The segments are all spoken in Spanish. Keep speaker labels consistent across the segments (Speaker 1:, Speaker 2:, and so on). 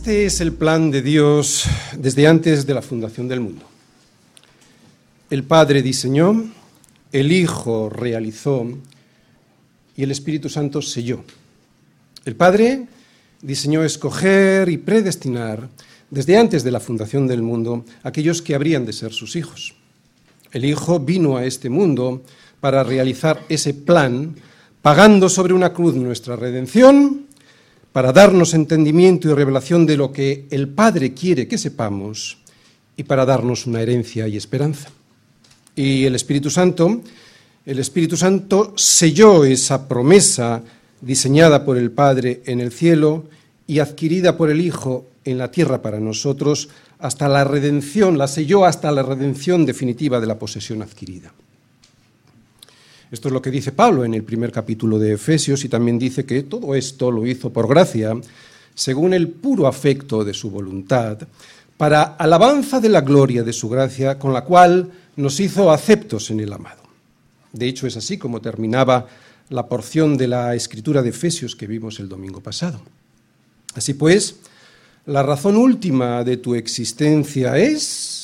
Speaker 1: Este es el plan de Dios desde antes de la fundación del mundo. El Padre diseñó, el Hijo realizó y el Espíritu Santo selló. El Padre diseñó escoger y predestinar desde antes de la fundación del mundo aquellos que habrían de ser sus hijos. El Hijo vino a este mundo para realizar ese plan, pagando sobre una cruz nuestra redención, para darnos entendimiento y revelación de lo que el Padre quiere que sepamos y para darnos una herencia y esperanza. Y el Espíritu Santo, el Espíritu Santo selló esa promesa diseñada por el Padre en el cielo y adquirida por el Hijo en la tierra para nosotros hasta la redención, la selló hasta la redención definitiva de la posesión adquirida. Esto es lo que dice Pablo en el primer capítulo de Efesios y también dice que todo esto lo hizo por gracia, según el puro afecto de su voluntad, para alabanza de la gloria de su gracia, con la cual nos hizo aceptos en el amado. De hecho, es así como terminaba la porción de la escritura de Efesios que vimos el domingo pasado. Así pues, la razón última de tu existencia es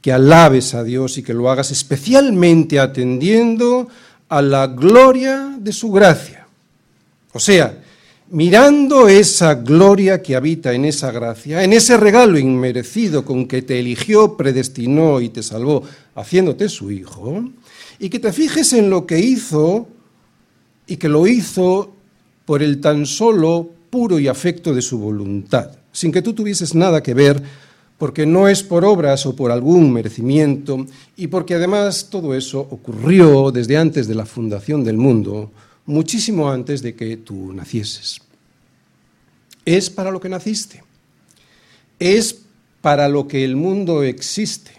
Speaker 1: que alabes a Dios y que lo hagas especialmente atendiendo a la gloria de su gracia. O sea, mirando esa gloria que habita en esa gracia, en ese regalo inmerecido con que te eligió, predestinó y te salvó, haciéndote su hijo, y que te fijes en lo que hizo y que lo hizo por el tan solo puro y afecto de su voluntad, sin que tú tuvieses nada que ver, porque no es por obras o por algún merecimiento, y porque además todo eso ocurrió desde antes de la fundación del mundo, muchísimo antes de que tú nacieses. Es para lo que naciste, es para lo que el mundo existe,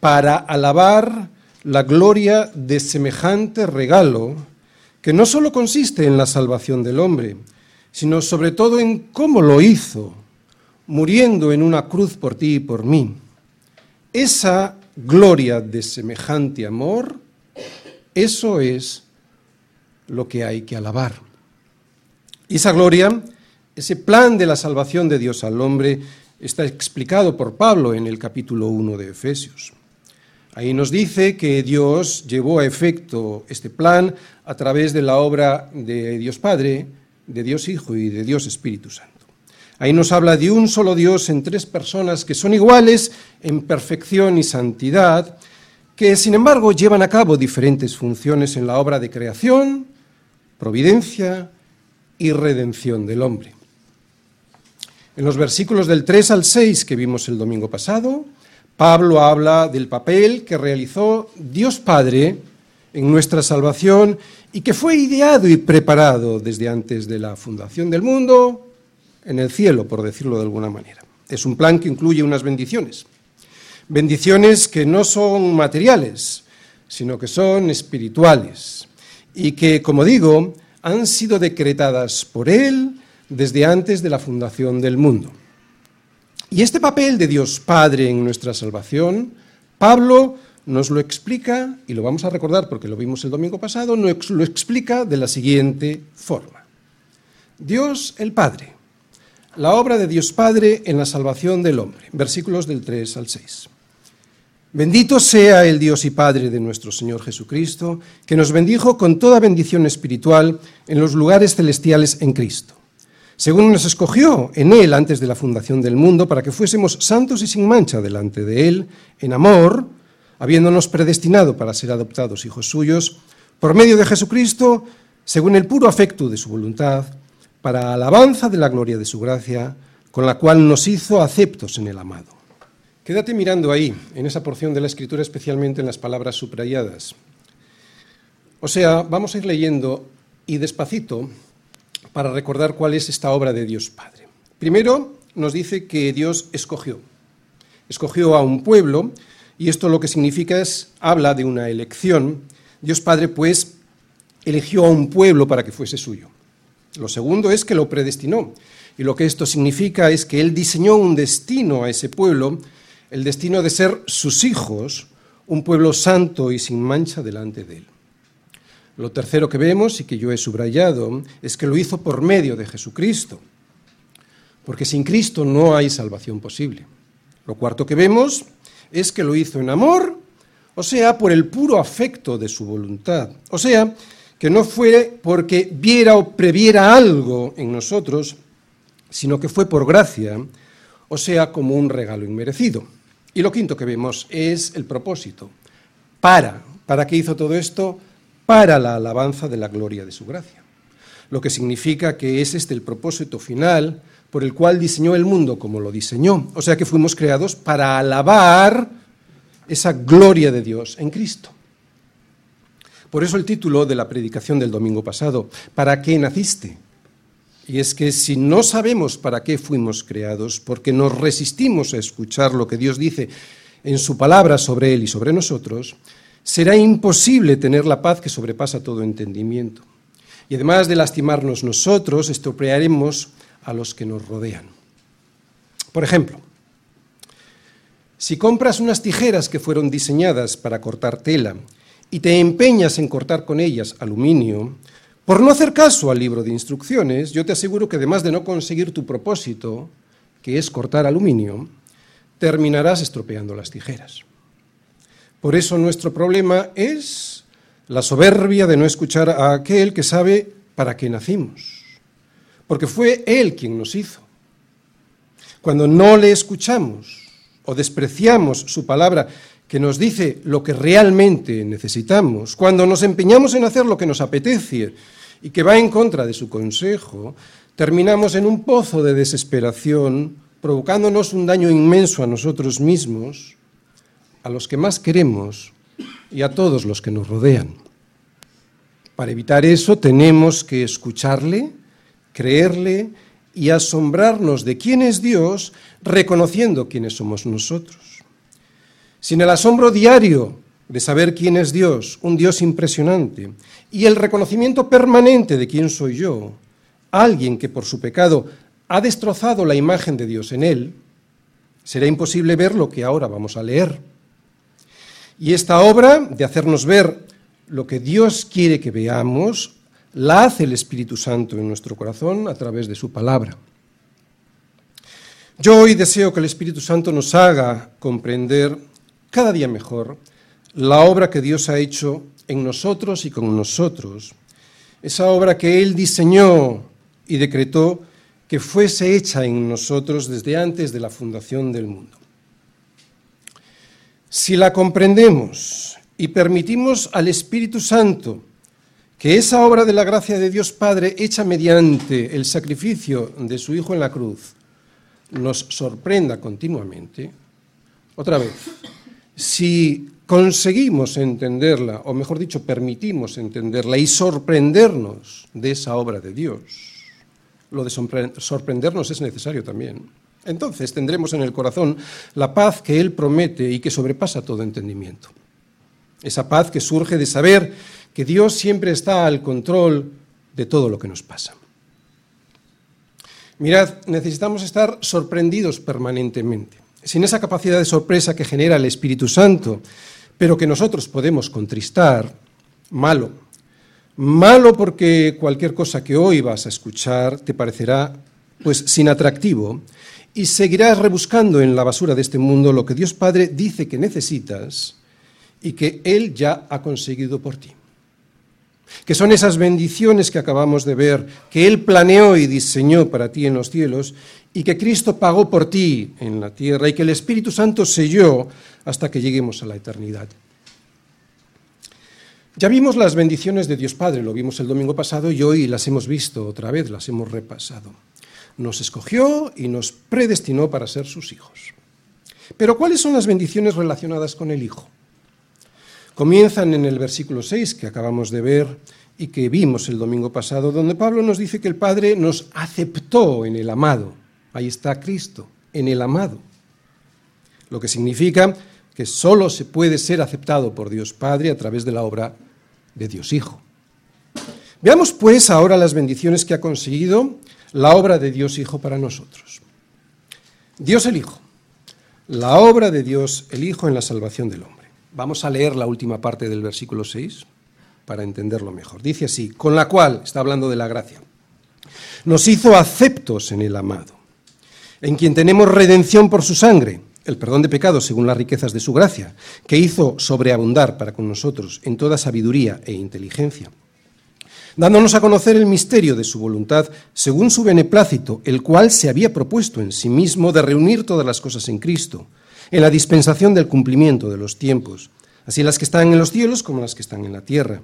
Speaker 1: para alabar la gloria de semejante regalo que no solo consiste en la salvación del hombre, sino sobre todo en cómo lo hizo, muriendo en una cruz por ti y por mí. Esa gloria de semejante amor, eso es lo que hay que alabar. Esa gloria, ese plan de la salvación de Dios al hombre, está explicado por Pablo en el capítulo 1 de Efesios. Ahí nos dice que Dios llevó a efecto este plan a través de la obra de Dios Padre, de Dios Hijo y de Dios Espíritu Santo. Ahí nos habla de un solo Dios en tres personas que son iguales en perfección y santidad, que sin embargo llevan a cabo diferentes funciones en la obra de creación, providencia y redención del hombre. En los versículos del 3 al 6 que vimos el domingo pasado, Pablo habla del papel que realizó Dios Padre en nuestra salvación y que fue ideado y preparado desde antes de la fundación del mundo en el cielo, por decirlo de alguna manera. Es un plan que incluye unas bendiciones. Bendiciones que no son materiales, sino que son espirituales y que, como digo, han sido decretadas por Él desde antes de la fundación del mundo. Y este papel de Dios Padre en nuestra salvación, Pablo nos lo explica, y lo vamos a recordar porque lo vimos el domingo pasado, nos lo explica de la siguiente forma. Dios el Padre, la obra de Dios Padre en la salvación del hombre, versículos del 3 al 6. Bendito sea el Dios y Padre de nuestro Señor Jesucristo, que nos bendijo con toda bendición espiritual en los lugares celestiales en Cristo según nos escogió en Él antes de la fundación del mundo, para que fuésemos santos y sin mancha delante de Él, en amor, habiéndonos predestinado para ser adoptados hijos suyos, por medio de Jesucristo, según el puro afecto de su voluntad, para alabanza de la gloria de su gracia, con la cual nos hizo aceptos en el amado. Quédate mirando ahí, en esa porción de la Escritura, especialmente en las palabras subrayadas. O sea, vamos a ir leyendo y despacito para recordar cuál es esta obra de Dios Padre. Primero nos dice que Dios escogió. Escogió a un pueblo y esto lo que significa es, habla de una elección. Dios Padre pues eligió a un pueblo para que fuese suyo. Lo segundo es que lo predestinó. Y lo que esto significa es que Él diseñó un destino a ese pueblo, el destino de ser sus hijos, un pueblo santo y sin mancha delante de Él. Lo tercero que vemos y que yo he subrayado es que lo hizo por medio de Jesucristo. porque sin Cristo no hay salvación posible. Lo cuarto que vemos es que lo hizo en amor, o sea, por el puro afecto de su voluntad, o sea, que no fue porque viera o previera algo en nosotros, sino que fue por gracia, o sea, como un regalo inmerecido. Y lo quinto que vemos es el propósito. Para, ¿para qué hizo todo esto? Para la alabanza de la gloria de su gracia. Lo que significa que es este el propósito final por el cual diseñó el mundo como lo diseñó. O sea que fuimos creados para alabar esa gloria de Dios en Cristo. Por eso el título de la predicación del domingo pasado, ¿para qué naciste? Y es que si no sabemos para qué fuimos creados, porque nos resistimos a escuchar lo que Dios dice en su palabra sobre Él y sobre nosotros, será imposible tener la paz que sobrepasa todo entendimiento. Y además de lastimarnos nosotros, estropearemos a los que nos rodean. Por ejemplo, si compras unas tijeras que fueron diseñadas para cortar tela y te empeñas en cortar con ellas aluminio, por no hacer caso al libro de instrucciones, yo te aseguro que además de no conseguir tu propósito, que es cortar aluminio, terminarás estropeando las tijeras. Por eso nuestro problema es la soberbia de no escuchar a aquel que sabe para qué nacimos, porque fue Él quien nos hizo. Cuando no le escuchamos o despreciamos su palabra que nos dice lo que realmente necesitamos, cuando nos empeñamos en hacer lo que nos apetece y que va en contra de su consejo, terminamos en un pozo de desesperación, provocándonos un daño inmenso a nosotros mismos, a los que más queremos y a todos los que nos rodean. Para evitar eso tenemos que escucharle, creerle y asombrarnos de quién es Dios, reconociendo quiénes somos nosotros. Sin el asombro diario de saber quién es Dios, un Dios impresionante, y el reconocimiento permanente de quién soy yo, alguien que por su pecado ha destrozado la imagen de Dios en él, será imposible ver lo que ahora vamos a leer. Y esta obra de hacernos ver lo que Dios quiere que veamos, la hace el Espíritu Santo en nuestro corazón a través de su palabra. Yo hoy deseo que el Espíritu Santo nos haga comprender cada día mejor la obra que Dios ha hecho en nosotros y con nosotros, esa obra que Él diseñó y decretó que fuese hecha en nosotros desde antes de la fundación del mundo. Si la comprendemos y permitimos al Espíritu Santo que esa obra de la gracia de Dios Padre hecha mediante el sacrificio de su Hijo en la cruz nos sorprenda continuamente, otra vez, si conseguimos entenderla, o mejor dicho, permitimos entenderla y sorprendernos de esa obra de Dios, lo de sorprendernos es necesario también. Entonces tendremos en el corazón la paz que Él promete y que sobrepasa todo entendimiento. Esa paz que surge de saber que Dios siempre está al control de todo lo que nos pasa. Mirad, necesitamos estar sorprendidos permanentemente. Sin esa capacidad de sorpresa que genera el Espíritu Santo, pero que nosotros podemos contristar, malo. Malo porque cualquier cosa que hoy vas a escuchar te parecerá pues sin atractivo y seguirás rebuscando en la basura de este mundo lo que Dios Padre dice que necesitas y que Él ya ha conseguido por ti. Que son esas bendiciones que acabamos de ver, que Él planeó y diseñó para ti en los cielos y que Cristo pagó por ti en la tierra y que el Espíritu Santo selló hasta que lleguemos a la eternidad. Ya vimos las bendiciones de Dios Padre, lo vimos el domingo pasado y hoy las hemos visto otra vez, las hemos repasado. Nos escogió y nos predestinó para ser sus hijos. Pero ¿cuáles son las bendiciones relacionadas con el Hijo? Comienzan en el versículo 6 que acabamos de ver y que vimos el domingo pasado, donde Pablo nos dice que el Padre nos aceptó en el amado. Ahí está Cristo, en el amado. Lo que significa que solo se puede ser aceptado por Dios Padre a través de la obra de Dios Hijo. Veamos pues ahora las bendiciones que ha conseguido la obra de Dios Hijo para nosotros. Dios el Hijo, la obra de Dios el Hijo en la salvación del hombre. Vamos a leer la última parte del versículo 6 para entenderlo mejor. Dice así, con la cual, está hablando de la gracia, nos hizo aceptos en el amado en quien tenemos redención por su sangre, el perdón de pecados según las riquezas de su gracia, que hizo sobreabundar para con nosotros en toda sabiduría e inteligencia, dándonos a conocer el misterio de su voluntad según su beneplácito, el cual se había propuesto en sí mismo de reunir todas las cosas en Cristo, en la dispensación del cumplimiento de los tiempos, así las que están en los cielos como las que están en la tierra.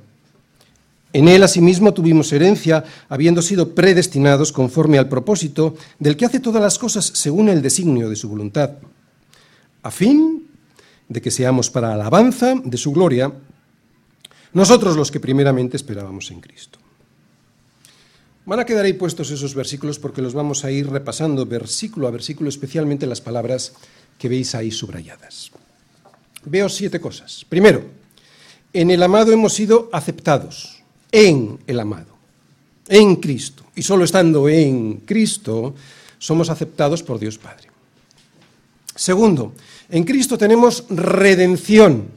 Speaker 1: En él asimismo tuvimos herencia, habiendo sido predestinados conforme al propósito del que hace todas las cosas según el designio de su voluntad, a fin de que seamos para alabanza de su gloria, nosotros los que primeramente esperábamos en Cristo. Van a quedar ahí puestos esos versículos porque los vamos a ir repasando versículo a versículo, especialmente las palabras que veis ahí subrayadas. Veo siete cosas. Primero, en el amado hemos sido aceptados en el amado, en Cristo. Y solo estando en Cristo somos aceptados por Dios Padre. Segundo, en Cristo tenemos redención,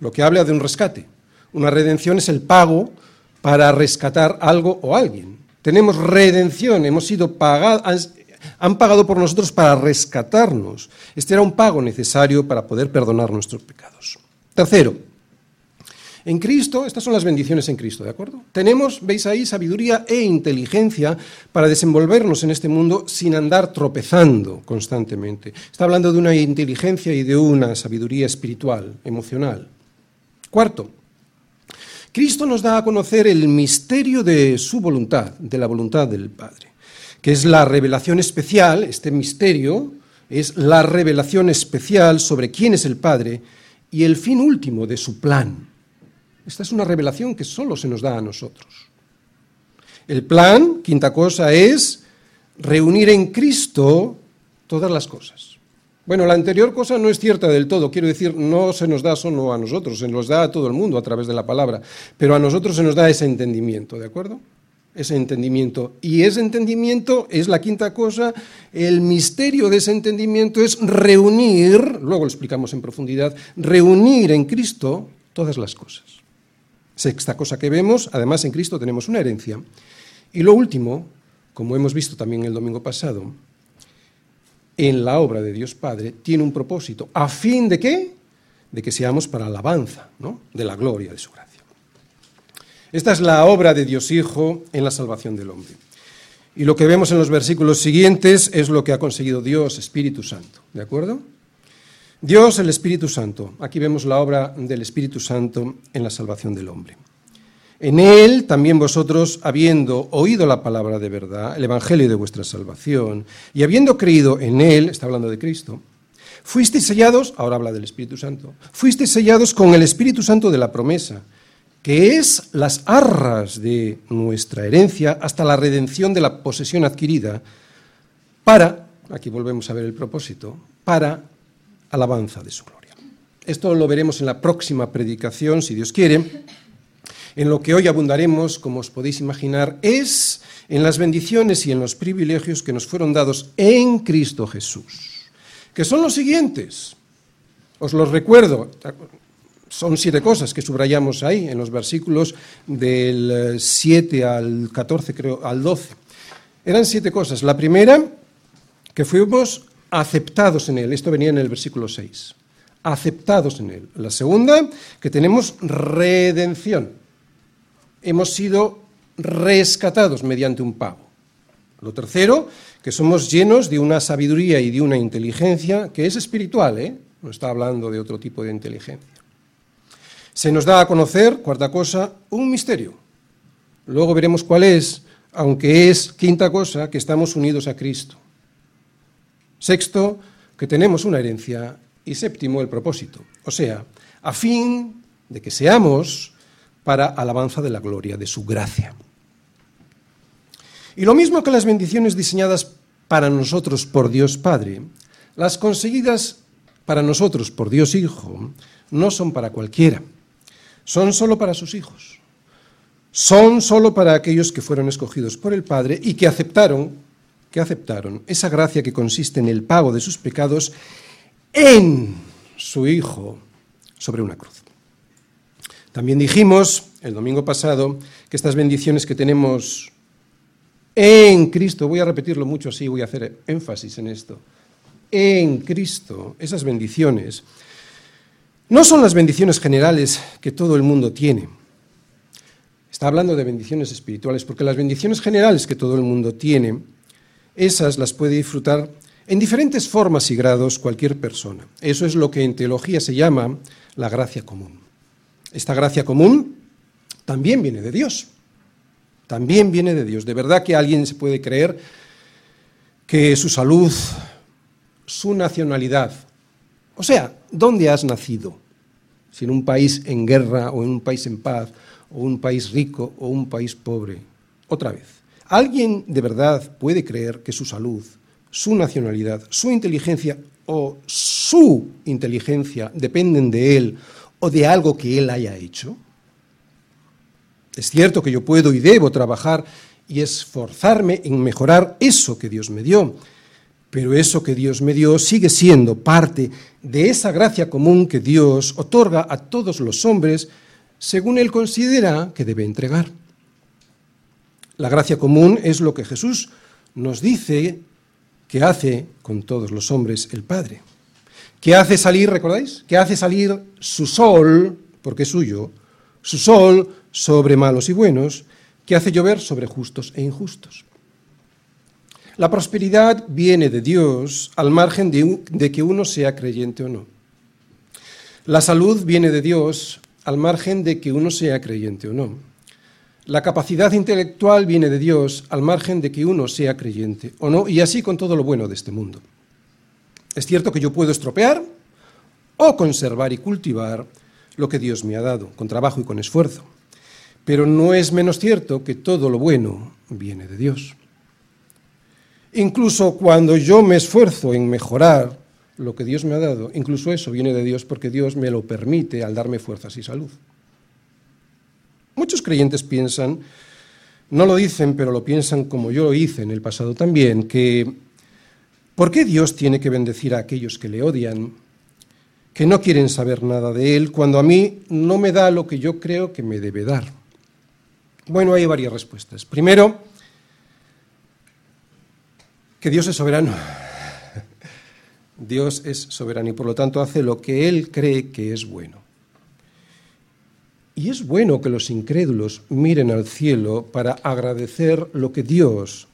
Speaker 1: lo que habla de un rescate. Una redención es el pago para rescatar algo o alguien. Tenemos redención, hemos sido pagados, han pagado por nosotros para rescatarnos. Este era un pago necesario para poder perdonar nuestros pecados. Tercero, en Cristo, estas son las bendiciones en Cristo, ¿de acuerdo? Tenemos, veis ahí, sabiduría e inteligencia para desenvolvernos en este mundo sin andar tropezando constantemente. Está hablando de una inteligencia y de una sabiduría espiritual, emocional. Cuarto, Cristo nos da a conocer el misterio de su voluntad, de la voluntad del Padre, que es la revelación especial, este misterio es la revelación especial sobre quién es el Padre y el fin último de su plan. Esta es una revelación que solo se nos da a nosotros. El plan, quinta cosa, es reunir en Cristo todas las cosas. Bueno, la anterior cosa no es cierta del todo, quiero decir, no se nos da solo a nosotros, se nos da a todo el mundo a través de la palabra, pero a nosotros se nos da ese entendimiento, ¿de acuerdo? Ese entendimiento. Y ese entendimiento es la quinta cosa, el misterio de ese entendimiento es reunir, luego lo explicamos en profundidad, reunir en Cristo todas las cosas. Sexta cosa que vemos, además en Cristo tenemos una herencia. Y lo último, como hemos visto también el domingo pasado, en la obra de Dios Padre tiene un propósito. ¿A fin de qué? De que seamos para alabanza ¿no? de la gloria de su gracia. Esta es la obra de Dios Hijo en la salvación del hombre. Y lo que vemos en los versículos siguientes es lo que ha conseguido Dios, Espíritu Santo. ¿De acuerdo? Dios, el Espíritu Santo. Aquí vemos la obra del Espíritu Santo en la salvación del hombre. En él también vosotros, habiendo oído la palabra de verdad, el Evangelio de vuestra salvación, y habiendo creído en él, está hablando de Cristo, fuisteis sellados, ahora habla del Espíritu Santo, fuisteis sellados con el Espíritu Santo de la promesa, que es las arras de nuestra herencia hasta la redención de la posesión adquirida, para, aquí volvemos a ver el propósito, para alabanza de su gloria. Esto lo veremos en la próxima predicación, si Dios quiere. En lo que hoy abundaremos, como os podéis imaginar, es en las bendiciones y en los privilegios que nos fueron dados en Cristo Jesús, que son los siguientes. Os los recuerdo, son siete cosas que subrayamos ahí en los versículos del 7 al 14, creo, al 12. Eran siete cosas. La primera, que fuimos aceptados en Él. Esto venía en el versículo 6. Aceptados en Él. La segunda, que tenemos redención. Hemos sido rescatados mediante un pago. Lo tercero, que somos llenos de una sabiduría y de una inteligencia que es espiritual, ¿eh? no está hablando de otro tipo de inteligencia. Se nos da a conocer, cuarta cosa, un misterio. Luego veremos cuál es, aunque es quinta cosa, que estamos unidos a Cristo. Sexto, que tenemos una herencia. Y séptimo, el propósito. O sea, a fin de que seamos para alabanza de la gloria de su gracia. Y lo mismo que las bendiciones diseñadas para nosotros por Dios Padre, las conseguidas para nosotros por Dios Hijo, no son para cualquiera, son solo para sus hijos, son solo para aquellos que fueron escogidos por el Padre y que aceptaron que aceptaron esa gracia que consiste en el pago de sus pecados en su Hijo sobre una cruz. También dijimos el domingo pasado que estas bendiciones que tenemos En Cristo, voy a repetirlo mucho así, voy a hacer énfasis en esto. En Cristo, esas bendiciones, no son las bendiciones generales que todo el mundo tiene. Está hablando de bendiciones espirituales, porque las bendiciones generales que todo el mundo tiene, esas las puede disfrutar en diferentes formas y grados cualquier persona. Eso es lo que en teología se llama la gracia común. Esta gracia común también viene de Dios. También viene de Dios. De verdad que alguien se puede creer que su salud, su nacionalidad, o sea, ¿dónde has nacido? Si en un país en guerra o en un país en paz, o un país rico o un país pobre. Otra vez, ¿alguien de verdad puede creer que su salud, su nacionalidad, su inteligencia o su inteligencia dependen de él o de algo que él haya hecho? Es cierto que yo puedo y debo trabajar y esforzarme en mejorar eso que Dios me dio, pero eso que Dios me dio sigue siendo parte de esa gracia común que Dios otorga a todos los hombres según Él considera que debe entregar. La gracia común es lo que Jesús nos dice que hace con todos los hombres el Padre. Que hace salir, ¿recordáis? Que hace salir su sol, porque es suyo, su sol sobre malos y buenos, que hace llover sobre justos e injustos. La prosperidad viene de Dios al margen de, de, que uno sea creyente o no. La salud viene de Dios al margen de que uno sea creyente o no. La capacidad intelectual viene de Dios al margen de que uno sea creyente o no, y así con todo lo bueno de este mundo. Es cierto que yo puedo estropear o conservar y cultivar lo que Dios me ha dado, con trabajo y con esfuerzo. Pero no es menos cierto que todo lo bueno viene de Dios. Incluso cuando yo me esfuerzo en mejorar lo que Dios me ha dado, incluso eso viene de Dios porque Dios me lo permite al darme fuerzas y salud. Muchos creyentes piensan, no lo dicen, pero lo piensan como yo lo hice en el pasado también, que ¿por qué Dios tiene que bendecir a aquellos que le odian, que no quieren saber nada de Él, cuando a mí no me da lo que yo creo que me debe dar? Bueno, hay varias respuestas. Primero, que Dios es soberano Dios es soberano y por lo tanto hace lo que Él cree que es bueno. Y es bueno que los incrédulos miren al cielo para agradecer lo que Dios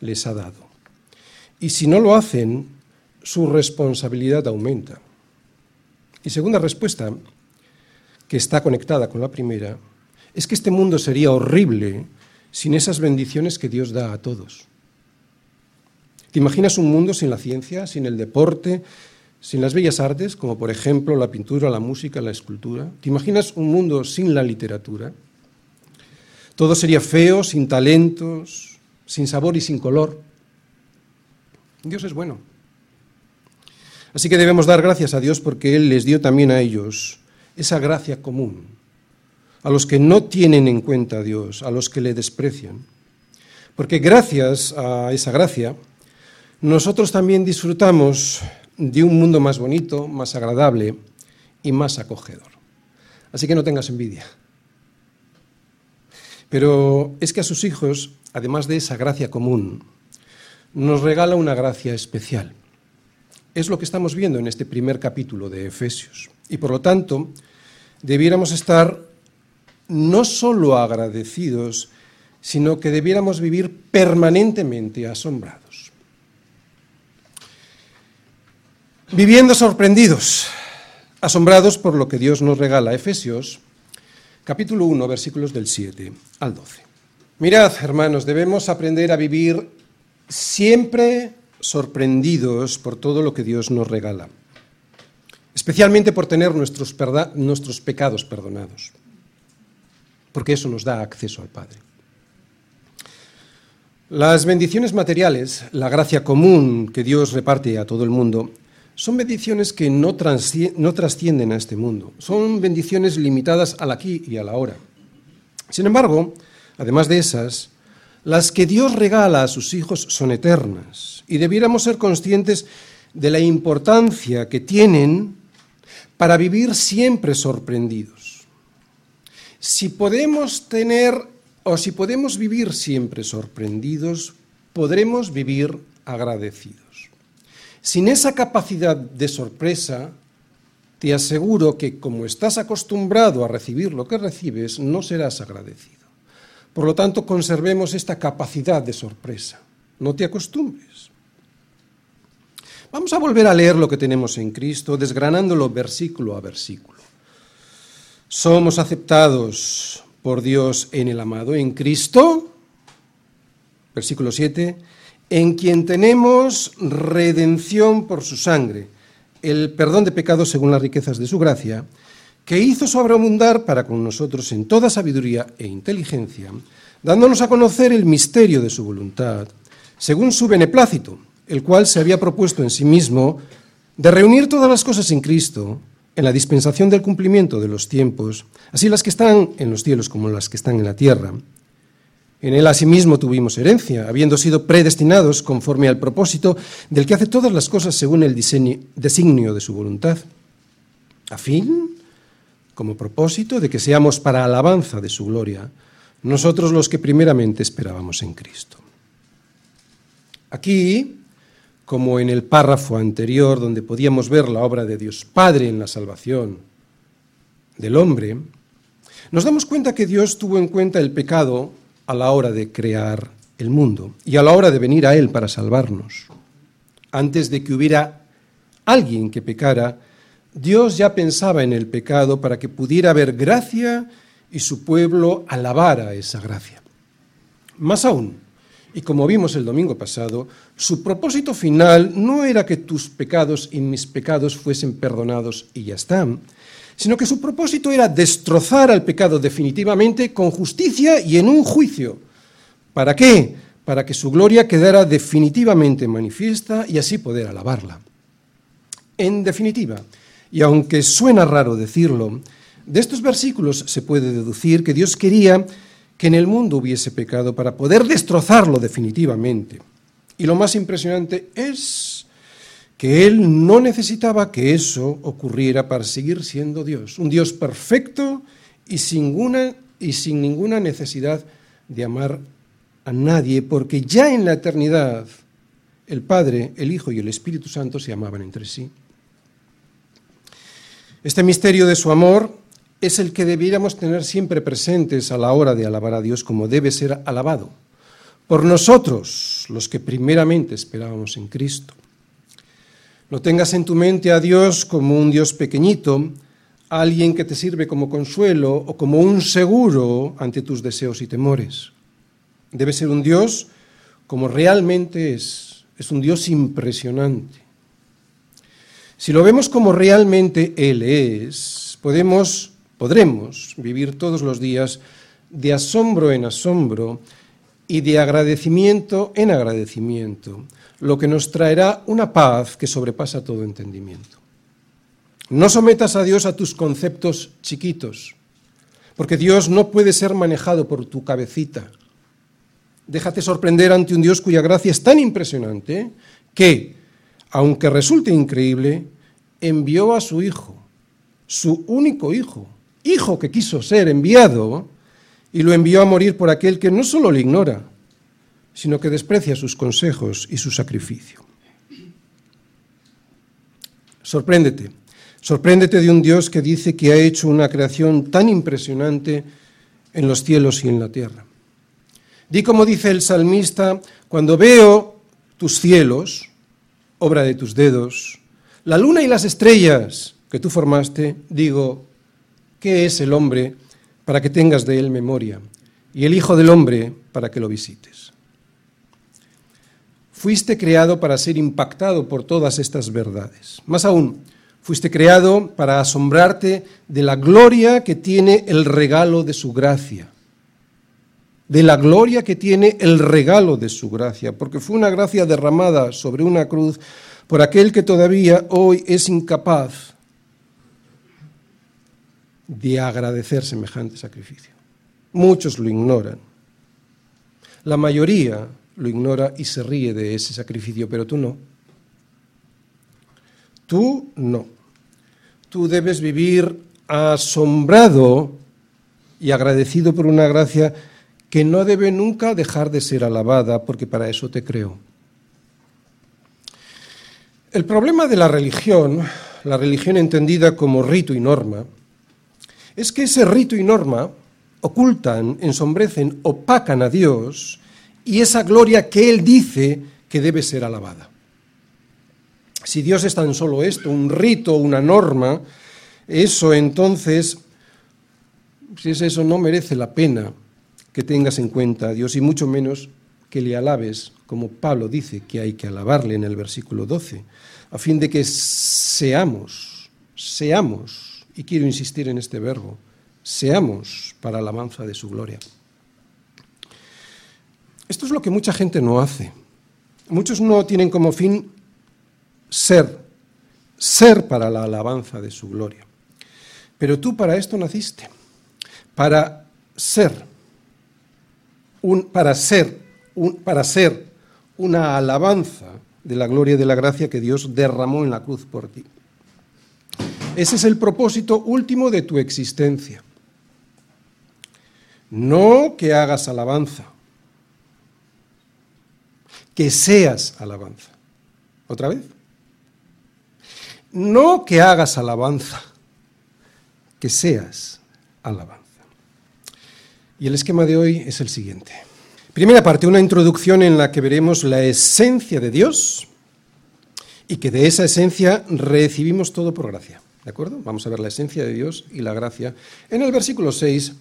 Speaker 1: les ha dado. Y si no lo hacen, su responsabilidad aumenta. Y segunda respuesta, que está conectada con la primera, es que este mundo sería horrible sin esas bendiciones que Dios da a todos. ¿Te imaginas un mundo sin la ciencia, sin el deporte, sin las bellas artes, como por ejemplo la pintura, la música, la escultura? ¿Te imaginas un mundo sin la literatura? Todo sería feo, sin talentos, sin sabor y sin color. Dios es bueno. Así que debemos dar gracias a Dios porque Él les dio también a ellos esa gracia común, a los que no tienen en cuenta a Dios, a los que le desprecian. Porque gracias a esa gracia, nosotros también disfrutamos de un mundo más bonito, más agradable y más acogedor. Así que no tengas envidia. Pero es que a sus hijos, además de esa gracia común, nos regala una gracia especial. Es lo que estamos viendo en este primer capítulo de Efesios. Y por lo tanto, debiéramos estar no solo agradecidos, sino que debiéramos vivir permanentemente asombrados. Viviendo sorprendidos, asombrados por lo que Dios nos regala. Efesios, capítulo 1, versículos del 7 al 12. Mirad, hermanos, debemos aprender a vivir siempre sorprendidos por todo lo que Dios nos regala, especialmente por tener nuestros, nuestros pecados perdonados, porque eso nos da acceso al Padre. Las bendiciones materiales, la gracia común que Dios reparte a todo el mundo, son bendiciones que no, trascienden a este mundo, son bendiciones limitadas al aquí y a la ahora. Sin embargo, además de esas, las que Dios regala a sus hijos son eternas y debiéramos ser conscientes de la importancia que tienen para vivir siempre sorprendidos. Si podemos tener o si podemos vivir siempre sorprendidos, podremos vivir agradecidos. Sin esa capacidad de sorpresa, te aseguro que como estás acostumbrado a recibir lo que recibes, no serás agradecido. Por lo tanto, conservemos esta capacidad de sorpresa. No te acostumbres. Vamos a volver a leer lo que tenemos en Cristo, desgranándolo versículo a versículo. Somos aceptados por Dios en el amado, en Cristo, versículo 7, en quien tenemos redención por su sangre, el perdón de pecados según las riquezas de su gracia, que hizo sobreabundar para con nosotros en toda sabiduría e inteligencia, dándonos a conocer el misterio de su voluntad, según su beneplácito, el cual se había propuesto en sí mismo de reunir todas las cosas en Cristo, en la dispensación del cumplimiento de los tiempos, así las que están en los cielos como las que están en la tierra. En él asimismo tuvimos herencia, habiendo sido predestinados conforme al propósito del que hace todas las cosas según el designio de su voluntad, a fin, como propósito, de que seamos para alabanza de su gloria, nosotros los que primeramente esperábamos en Cristo. Aquí como en el párrafo anterior, donde podíamos ver la obra de Dios Padre en la salvación del hombre, nos damos cuenta que Dios tuvo en cuenta el pecado a la hora de crear el mundo y a la hora de venir a Él para salvarnos. Antes de que hubiera alguien que pecara, Dios ya pensaba en el pecado para que pudiera haber gracia y su pueblo alabara esa gracia. Más aún, y como vimos el domingo pasado, su propósito final no era que tus pecados y mis pecados fuesen perdonados y ya están, sino que su propósito era destrozar al pecado definitivamente con justicia y en un juicio. ¿Para qué? Para que su gloria quedara definitivamente manifiesta y así poder alabarla. En definitiva, y aunque suena raro decirlo, de estos versículos se puede deducir que Dios quería que en el mundo hubiese pecado para poder destrozarlo definitivamente. Y lo más impresionante es que Él no necesitaba que eso ocurriera para seguir siendo Dios, un Dios perfecto y sin, ninguna, y sin ninguna necesidad de amar a nadie, porque ya en la eternidad el Padre, el Hijo y el Espíritu Santo se amaban entre sí. Este misterio de su amor es el que debiéramos tener siempre presentes a la hora de alabar a Dios como debe ser alabado, por nosotros, los que primeramente esperábamos en Cristo. No tengas en tu mente a Dios como un Dios pequeñito, alguien que te sirve como consuelo o como un seguro ante tus deseos y temores. Debe ser un Dios como realmente es, es un Dios impresionante. Si lo vemos como realmente Él es, podemos podremos vivir todos los días de asombro en asombro y de agradecimiento en agradecimiento, lo que nos traerá una paz que sobrepasa todo entendimiento. No sometas a Dios a tus conceptos chiquitos, porque Dios no puede ser manejado por tu cabecita. Déjate sorprender ante un Dios cuya gracia es tan impresionante que, aunque resulte increíble, envió a su Hijo, su único Hijo, hijo que quiso ser enviado y lo envió a morir por aquel que no solo le ignora, sino que desprecia sus consejos y su sacrificio. Sorpréndete, sorpréndete de un Dios que dice que ha hecho una creación tan impresionante en los cielos y en la tierra. Di como dice el salmista, cuando veo tus cielos, obra de tus dedos, la luna y las estrellas que tú formaste, digo, ¿Qué es el hombre para que tengas de él memoria? Y el Hijo del Hombre para que lo visites. Fuiste creado para ser impactado por todas estas verdades. Más aún, fuiste creado para asombrarte de la gloria que tiene el regalo de su gracia. De la gloria que tiene el regalo de su gracia, porque fue una gracia derramada sobre una cruz por aquel que todavía hoy es incapaz de agradecer semejante sacrificio. Muchos lo ignoran. La mayoría lo ignora y se ríe de ese sacrificio, pero tú no. Tú no. Tú debes vivir asombrado y agradecido por una gracia que no debe nunca dejar de ser alabada, porque para eso te creo. El problema de la religión, la religión entendida como rito y norma, es que ese rito y norma ocultan, ensombrecen, opacan a Dios y esa gloria que Él dice que debe ser alabada. Si Dios es tan solo esto, un rito, una norma, eso entonces, si es eso, no merece la pena que tengas en cuenta a Dios y mucho menos que le alabes, como Pablo dice que hay que alabarle en el versículo 12, a fin de que seamos, seamos, y quiero insistir en este verbo, seamos para alabanza de su gloria. Esto es lo que mucha gente no hace. Muchos no tienen como fin ser, ser para la alabanza de su gloria. Pero tú para esto naciste, para ser, un, para ser, un, para ser una alabanza de la gloria y de la gracia que Dios derramó en la cruz por ti. Ese es el propósito último de tu existencia. No que hagas alabanza, que seas alabanza. ¿Otra vez? No que hagas alabanza, que seas alabanza. Y el esquema de hoy es el siguiente. Primera parte, una introducción en la que veremos la esencia de Dios y que de esa esencia recibimos todo por gracia. ¿De acuerdo? Vamos a ver la esencia de Dios y la gracia en el versículo 6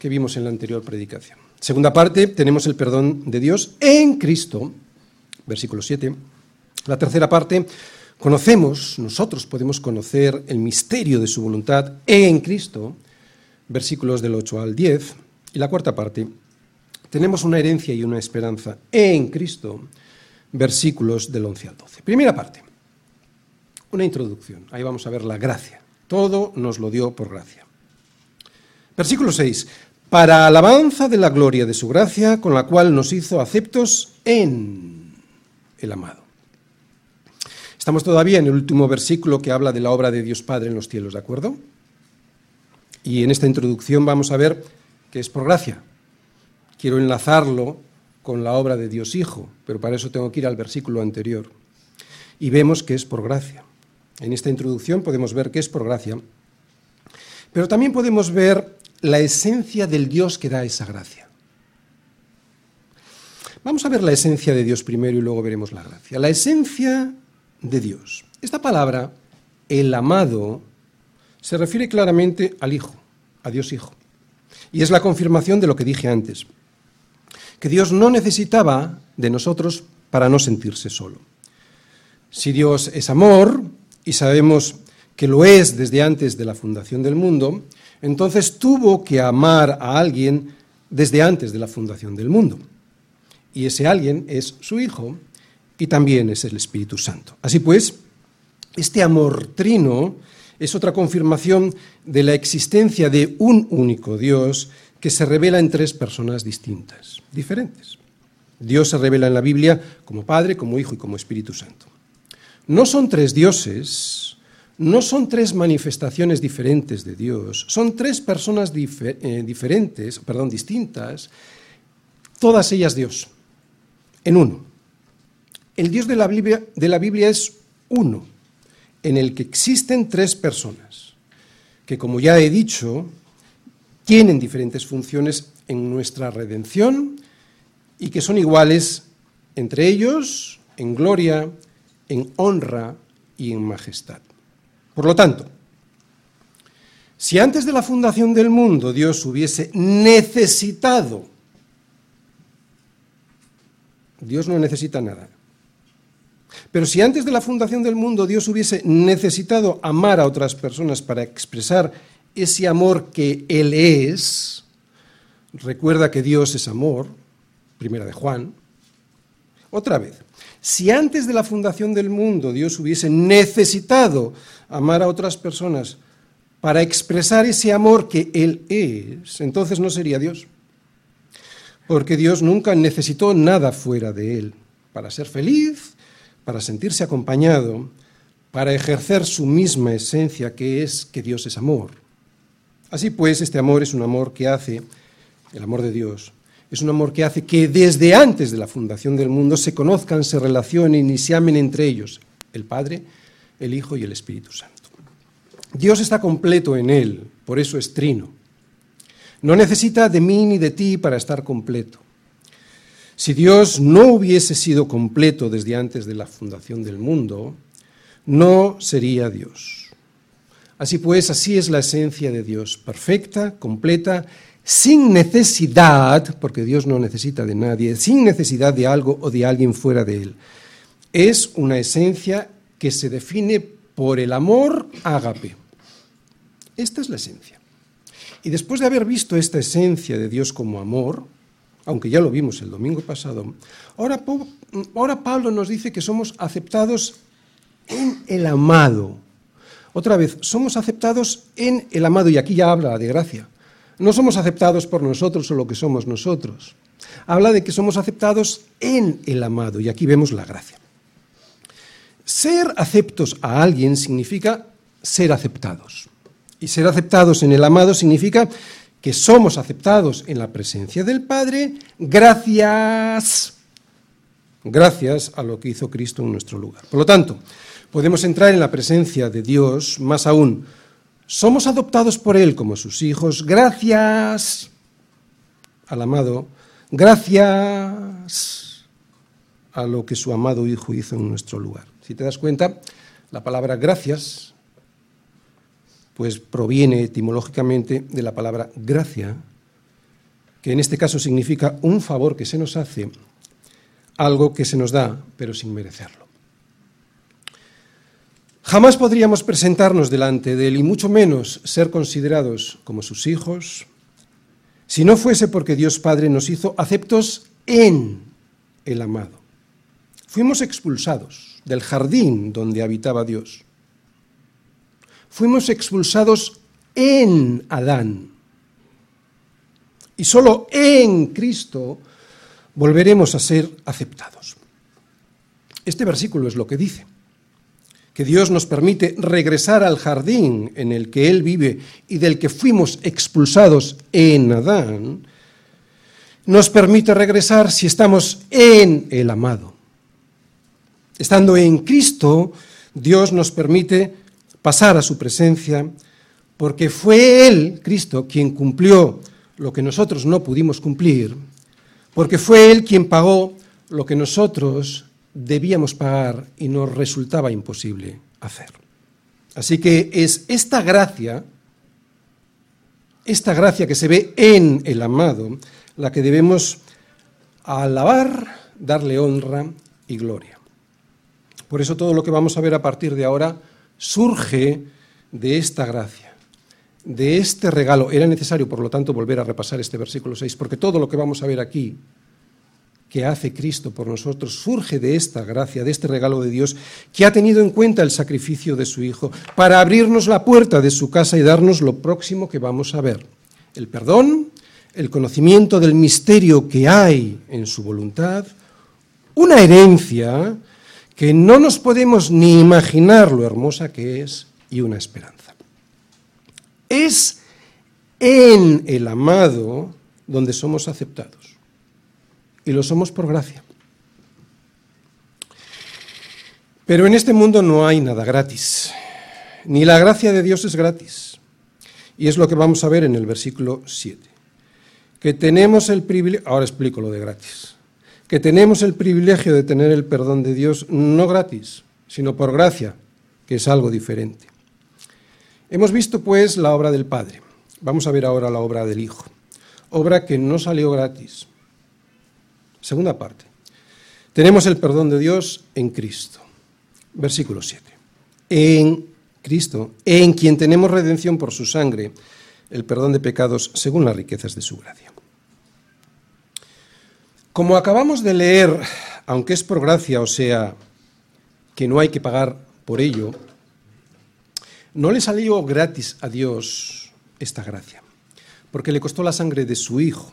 Speaker 1: que vimos en la anterior predicación. Segunda parte, tenemos el perdón de Dios en Cristo, versículo 7. La tercera parte, conocemos, nosotros podemos conocer el misterio de su voluntad en Cristo, versículos del 8 al 10. Y la cuarta parte, tenemos una herencia y una esperanza en Cristo, versículos del 11 al 12. Primera parte, una introducción. Ahí vamos a ver la gracia. Todo nos lo dio por gracia. Versículo 6. Para alabanza de la gloria de su gracia, con la cual nos hizo aceptos en el amado. Estamos todavía en el último versículo que habla de la obra de Dios Padre en los cielos, ¿de acuerdo? Y en esta introducción vamos a ver que es por gracia. Quiero enlazarlo con la obra de Dios Hijo, pero para eso tengo que ir al versículo anterior. Y vemos que es por gracia. En esta introducción podemos ver que es por gracia, pero también podemos ver la esencia del Dios que da esa gracia. Vamos a ver la esencia de Dios primero y luego veremos la gracia. La esencia de Dios. Esta palabra, el amado, se refiere claramente al Hijo, a Dios Hijo. Y es la confirmación de lo que dije antes, que Dios no necesitaba de nosotros para no sentirse solo. Si Dios es amor, y sabemos que lo es desde antes de la fundación del mundo, entonces tuvo que amar a alguien desde antes de la fundación del mundo. Y ese alguien es su Hijo y también es el Espíritu Santo. Así pues, este amor trino es otra confirmación de la existencia de un único Dios que se revela en tres personas distintas, diferentes. Dios se revela en la Biblia como Padre, como Hijo y como Espíritu Santo. No son tres dioses, no son tres manifestaciones diferentes de Dios, son tres personas eh, diferentes, perdón, distintas, todas ellas Dios, en uno. El Dios de la, Biblia, de la Biblia es uno, en el que existen tres personas, que como ya he dicho, tienen diferentes funciones en nuestra redención y que son iguales entre ellos en gloria, en honra y en majestad. Por lo tanto, si antes de la fundación del mundo Dios hubiese necesitado, Dios no necesita nada, pero si antes de la fundación del mundo Dios hubiese necesitado amar a otras personas para expresar ese amor que Él es, recuerda que Dios es amor, primera de Juan, otra vez, si antes de la fundación del mundo Dios hubiese necesitado amar a otras personas para expresar ese amor que Él es, entonces no sería Dios. Porque Dios nunca necesitó nada fuera de Él para ser feliz, para sentirse acompañado, para ejercer su misma esencia, que es que Dios es amor. Así pues, este amor es un amor que hace, el amor de Dios, Es un amor que hace que desde antes de la fundación del mundo se conozcan, se relacionen y se amen entre ellos, el Padre, el Hijo y el Espíritu Santo. Dios está completo en Él, por eso es trino. No necesita de mí ni de ti para estar completo. Si Dios no hubiese sido completo desde antes de la fundación del mundo, no sería Dios. Así pues, así es la esencia de Dios, perfecta, completa, sin necesidad, porque Dios no necesita de nadie, sin necesidad de algo o de alguien fuera de Él. Es una esencia que se define por el amor ágape. Esta es la esencia. Y después de haber visto esta esencia de Dios como amor, aunque ya lo vimos el domingo pasado, ahora, ahora Pablo nos dice que somos aceptados en el amado. Otra vez, somos aceptados en el amado, y aquí ya habla de gracia. No somos aceptados por nosotros o lo que somos nosotros. Habla de que somos aceptados en el amado, y aquí vemos la gracia. Ser aceptos a alguien significa ser aceptados. Y ser aceptados en el amado significa que somos aceptados en la presencia del Padre gracias, gracias a lo que hizo Cristo en nuestro lugar. Por lo tanto, podemos entrar en la presencia de Dios, más aún, somos adoptados por Él como sus hijos gracias al amado, gracias a lo que su amado Hijo hizo en nuestro lugar. Si te das cuenta, la palabra gracias pues proviene etimológicamente de la palabra gracia, que en este caso significa un favor que se nos hace, algo que se nos da, pero sin merecerlo. Jamás podríamos presentarnos delante de Él y mucho menos ser considerados como sus hijos si no fuese porque Dios Padre nos hizo aceptos en el amado. Fuimos expulsados del jardín donde habitaba Dios fuimos expulsados en Adán. Y solo en Cristo volveremos a ser aceptados. Este versículo es lo que dice, que Dios nos permite regresar al jardín en el que Él vive y del que fuimos expulsados en Adán, nos permite regresar si estamos en el amado. Estando en Cristo, Dios nos permite pasar a su presencia, porque fue Él, Cristo, quien cumplió lo que nosotros no pudimos cumplir, porque fue Él quien pagó lo que nosotros debíamos pagar y nos resultaba imposible hacer. Así que es esta gracia, esta gracia que se ve en el amado, la que debemos alabar, darle honra y gloria. Por eso todo lo que vamos a ver a partir de ahora surge de esta gracia, de este regalo. Era necesario, por lo tanto, volver a repasar este versículo 6, porque todo lo que vamos a ver aquí, que hace Cristo por nosotros, surge de esta gracia, de este regalo de Dios, que ha tenido en cuenta el sacrificio de su Hijo, para abrirnos la puerta de su casa y darnos lo próximo que vamos a ver, el perdón, el conocimiento del misterio que hay en su voluntad, una herencia, que no nos podemos ni imaginar lo hermosa que es y una esperanza. Es en el amado donde somos aceptados. Y lo somos por gracia. Pero en este mundo no hay nada gratis. Ni la gracia de Dios es gratis. Y es lo que vamos a ver en el versículo 7. Que tenemos el privilegio, ahora explico lo de gratis que tenemos el privilegio de tener el perdón de Dios no gratis, sino por gracia, que es algo diferente. Hemos visto pues la obra del Padre. Vamos a ver ahora la obra del Hijo. Obra que no salió gratis. Segunda parte. Tenemos el perdón de Dios en Cristo. Versículo 7. En Cristo, en quien tenemos redención por su sangre, el perdón de pecados según las riquezas de su gracia. Como acabamos de leer, aunque es por gracia, o sea, que no hay que pagar por ello, no le salió gratis a Dios esta gracia, porque le costó la sangre de su Hijo.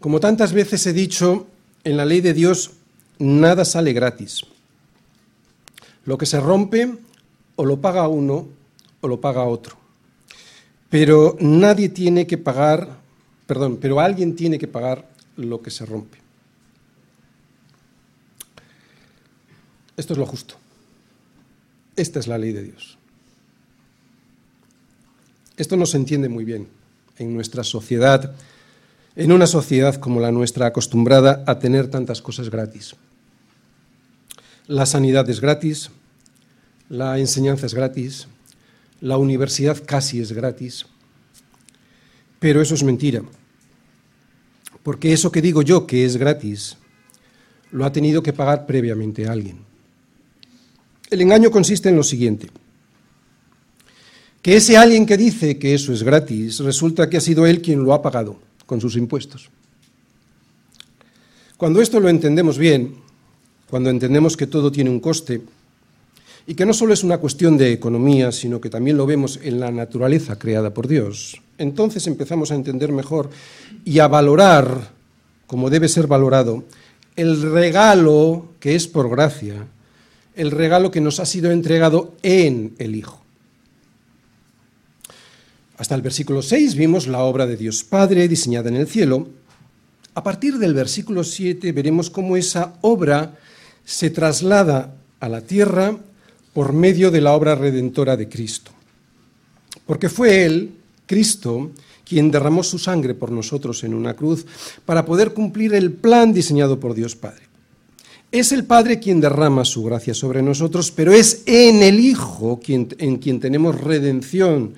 Speaker 1: Como tantas veces he dicho, en la ley de Dios nada sale gratis. Lo que se rompe o lo paga uno o lo paga otro. Pero nadie tiene que pagar perdón, pero alguien tiene que pagar lo que se rompe. Esto es lo justo. Esta es la ley de Dios. Esto no se entiende muy bien en nuestra sociedad, en una sociedad como la nuestra, acostumbrada a tener tantas cosas gratis. La sanidad es gratis, la enseñanza es gratis, la universidad casi es gratis, pero eso es mentira, porque eso que digo yo que es gratis, lo ha tenido que pagar previamente alguien. El engaño consiste en lo siguiente que ese alguien que dice que eso es gratis, resulta que ha sido él quien lo ha pagado con sus impuestos. Cuando esto lo entendemos bien, cuando entendemos que todo tiene un coste, y que no solo es una cuestión de economía, sino que también lo vemos en la naturaleza creada por Dios, entonces empezamos a entender mejor y a valorar, como debe ser valorado, el regalo que es por gracia, el regalo que nos ha sido entregado en el Hijo. Hasta el versículo 6 vimos la obra de Dios Padre diseñada en el cielo. A partir del versículo 7 veremos cómo esa obra se traslada a la tierra por medio de la obra redentora de Cristo. Porque fue Él, Cristo, quien derramó su sangre por nosotros en una cruz para poder cumplir el plan diseñado por Dios Padre. Es el Padre quien derrama su gracia sobre nosotros, pero es en el Hijo quien, en quien tenemos redención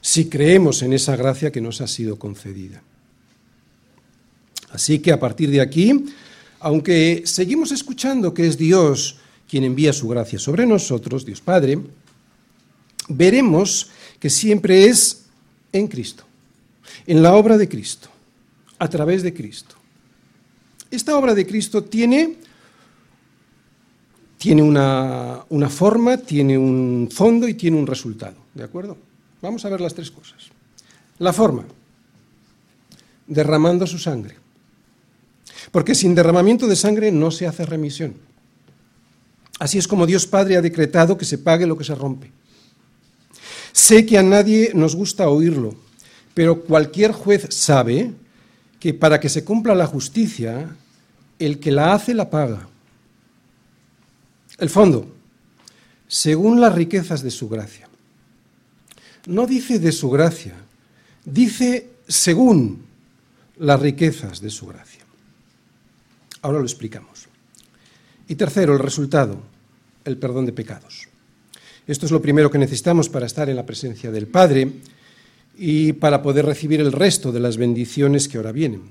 Speaker 1: si creemos en esa gracia que nos ha sido concedida. Así que a partir de aquí, aunque seguimos escuchando que es Dios quien envía su gracia sobre nosotros, Dios Padre, veremos que siempre es en Cristo, en la obra de Cristo, a través de Cristo. Esta obra de Cristo tiene, tiene una, una forma, tiene un fondo y tiene un resultado, ¿de acuerdo? Vamos a ver las tres cosas. La forma, derramando su sangre. Porque sin derramamiento de sangre no se hace remisión. Así es como Dios Padre ha decretado que se pague lo que se rompe. Sé que a nadie nos gusta oírlo, pero cualquier juez sabe que para que se cumpla la justicia, el que la hace la paga. El fondo, según las riquezas de su gracia no dice de su gracia, dice según las riquezas de su gracia. Ahora lo explicamos. Y tercero, el resultado, el perdón de pecados. Esto es lo primero que necesitamos para estar en la presencia del Padre y para poder recibir el resto de las bendiciones que ahora vienen.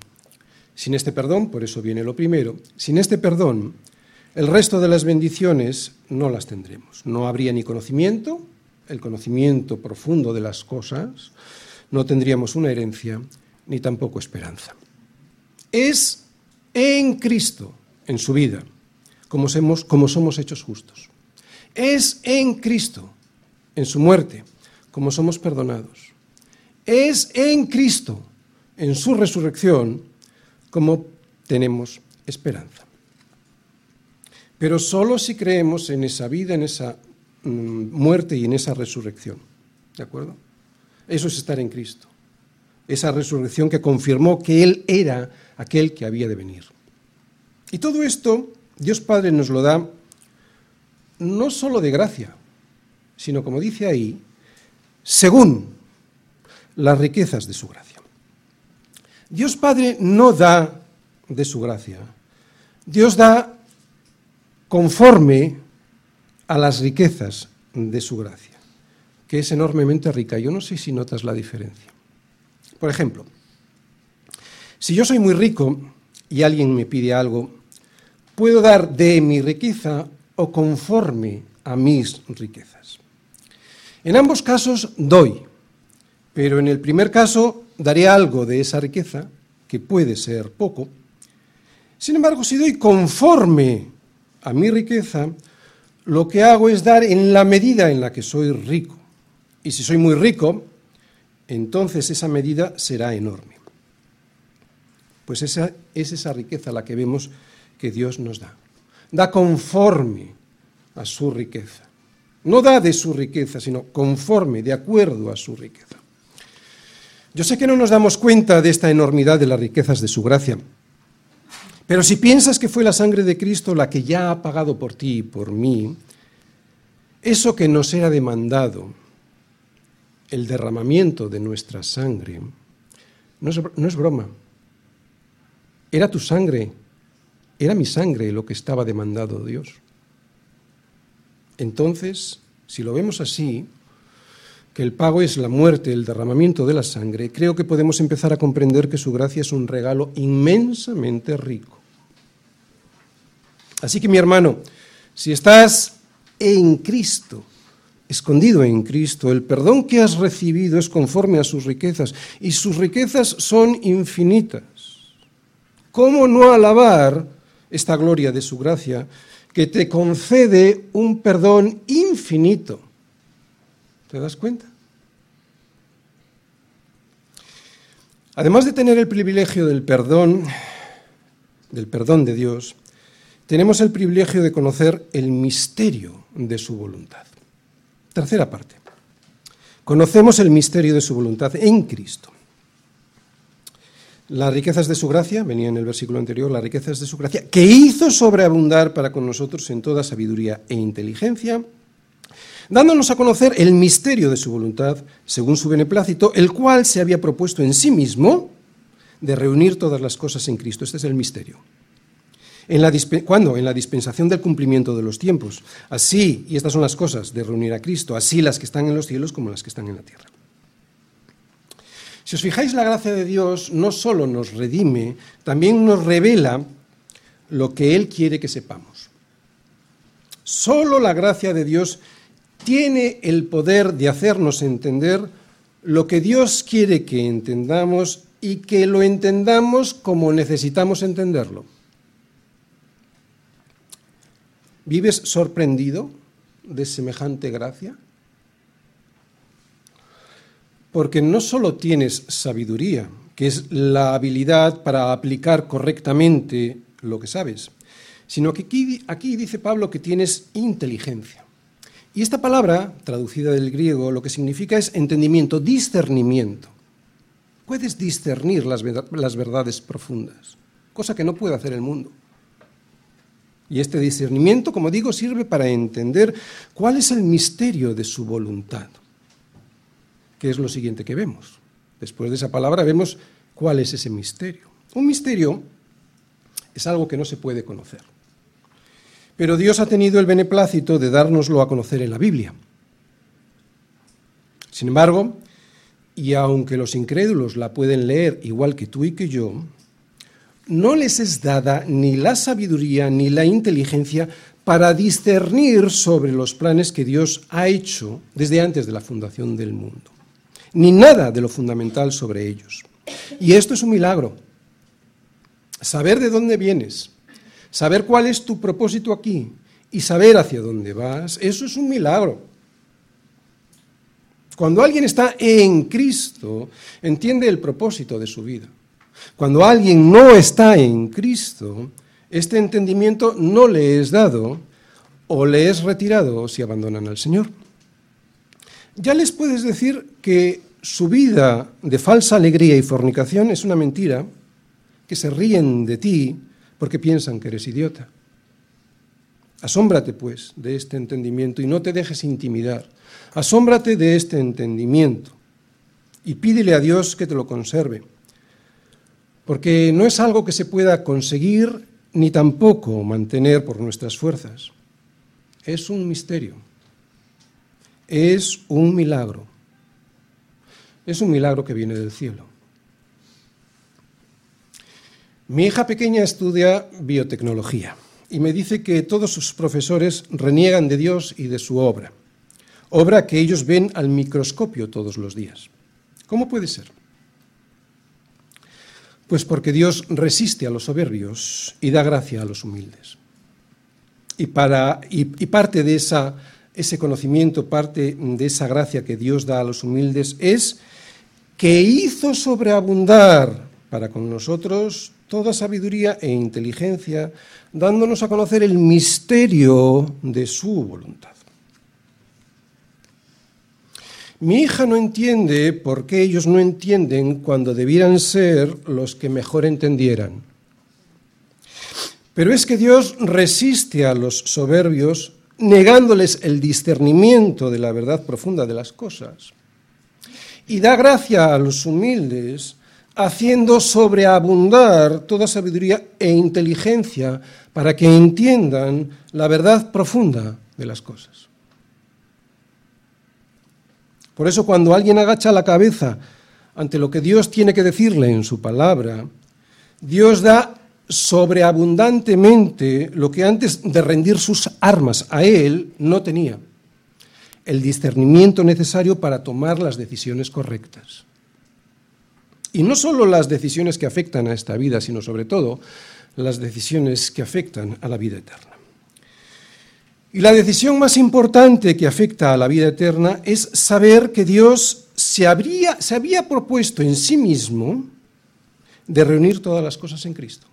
Speaker 1: Sin este perdón, por eso viene lo primero, sin este perdón, el resto de las bendiciones no las tendremos. No habría ni conocimiento, el conocimiento profundo de las cosas, no tendríamos una herencia ni tampoco esperanza. Es en Cristo, en su vida, como somos, como somos hechos justos. Es en Cristo, en su muerte, como somos perdonados. Es en Cristo, en su resurrección, como tenemos esperanza. Pero solo si creemos en esa vida, en esa Mm, muerte y en esa resurrección. ¿De acuerdo? Eso es estar en Cristo. Esa resurrección que confirmó que Él era aquel que había de venir. Y todo esto Dios Padre nos lo da no solo de gracia, sino como dice ahí, según las riquezas de su gracia. Dios Padre no da de su gracia, Dios da conforme a las riquezas de su gracia, que es enormemente rica. Yo no sé si notas la diferencia. Por ejemplo, si yo soy muy rico y alguien me pide algo, puedo dar de mi riqueza o conforme a mis riquezas. En ambos casos doy, pero en el primer caso daré algo de esa riqueza, que puede ser poco. Sin embargo, si doy conforme a mi riqueza, lo que hago es dar en la medida en la que soy rico. Y si soy muy rico, entonces esa medida será enorme. Pues esa es esa riqueza la que vemos que Dios nos da. Da conforme a su riqueza. No da de su riqueza, sino conforme, de acuerdo a su riqueza. Yo sé que no nos damos cuenta de esta enormidad de las riquezas de su gracia, pero si piensas que fue la sangre de Cristo la que ya ha pagado por ti y por mí, eso que nos era demandado, el derramamiento de nuestra sangre, no es, no es broma. Era tu sangre, era mi sangre lo que estaba demandado Dios. Entonces, si lo vemos así, que el pago es la muerte, el derramamiento de la sangre, creo que podemos empezar a comprender que su gracia es un regalo inmensamente rico. Así que mi hermano, si estás en Cristo, escondido en Cristo, el perdón que has recibido es conforme a sus riquezas y sus riquezas son infinitas. ¿Cómo no alabar esta gloria de su gracia que te concede un perdón infinito? ¿Te das cuenta? Además de tener el privilegio del perdón, del perdón de Dios, tenemos el privilegio de conocer el misterio de su voluntad. Tercera parte. Conocemos el misterio de su voluntad en Cristo. Las riquezas de su gracia, venía en el versículo anterior, las riquezas de su gracia, que hizo sobreabundar para con nosotros en toda sabiduría e inteligencia, dándonos a conocer el misterio de su voluntad, según su beneplácito, el cual se había propuesto en sí mismo de reunir todas las cosas en Cristo. Este es el misterio. En ¿Cuándo? En la dispensación del cumplimiento de los tiempos. Así, y estas son las cosas de reunir a Cristo, así las que están en los cielos como las que están en la tierra. Si os fijáis, la gracia de Dios no solo nos redime, también nos revela lo que Él quiere que sepamos. Solo la gracia de Dios tiene el poder de hacernos entender lo que Dios quiere que entendamos y que lo entendamos como necesitamos entenderlo. ¿Vives sorprendido de semejante gracia? Porque no solo tienes sabiduría, que es la habilidad para aplicar correctamente lo que sabes, sino que aquí, dice Pablo que tienes inteligencia. Y esta palabra, traducida del griego, lo que significa es entendimiento, discernimiento. Puedes discernir las verdades profundas, cosa que no puede hacer el mundo. Y este discernimiento, como digo, sirve para entender cuál es el misterio de su voluntad, que es lo siguiente que vemos. Después de esa palabra vemos cuál es ese misterio. Un misterio es algo que no se puede conocer. Pero Dios ha tenido el beneplácito de dárnoslo a conocer en la Biblia. Sin embargo, y aunque los incrédulos la pueden leer igual que tú y que yo, no les es dada ni la sabiduría ni la inteligencia para discernir sobre los planes que Dios ha hecho desde antes de la fundación del mundo, ni nada de lo fundamental sobre ellos. Y esto es un milagro. Saber de dónde vienes, Saber cuál es tu propósito aquí y saber hacia dónde vas, eso es un milagro. Cuando alguien está en Cristo, entiende el propósito de su vida. Cuando alguien no está en Cristo, este entendimiento no le es dado o le es retirado si abandonan al Señor. Ya les puedes decir que su vida de falsa alegría y fornicación es una mentira, que se ríen de ti porque piensan que eres idiota. Asómbrate, pues, de este entendimiento y no te dejes intimidar. Asómbrate de este entendimiento y pídele a Dios que te lo conserve, porque no es algo que se pueda conseguir ni tampoco mantener por nuestras fuerzas. Es un misterio, es un milagro, es un milagro que viene del cielo. Mi hija pequeña estudia biotecnología y me dice que todos sus profesores reniegan de Dios y de su obra, obra que ellos ven al microscopio todos los días. ¿Cómo puede ser? Pues porque Dios resiste a los soberbios y da gracia a los humildes. Y, para, y, parte de esa, ese conocimiento, parte de esa gracia que Dios da a los humildes es que hizo sobreabundar para con nosotros toda sabiduría e inteligencia, dándonos a conocer el misterio de su voluntad. Mi hija no entiende por qué ellos no entienden cuando debieran ser los que mejor entendieran. Pero es que Dios resiste a los soberbios negándoles el discernimiento de la verdad profunda de las cosas. Y da gracia a los humildes haciendo sobreabundar toda sabiduría e inteligencia para que entiendan la verdad profunda de las cosas. Por eso cuando alguien agacha la cabeza ante lo que Dios tiene que decirle en su palabra, Dios da sobreabundantemente lo que antes de rendir sus armas a Él no tenía, el discernimiento necesario para tomar las decisiones correctas. Y no solo las decisiones que afectan a esta vida, sino sobre todo las decisiones que afectan a la vida eterna. Y la decisión más importante que afecta a la vida eterna es saber que Dios se, habría, se había propuesto en sí mismo de reunir todas las cosas en Cristo.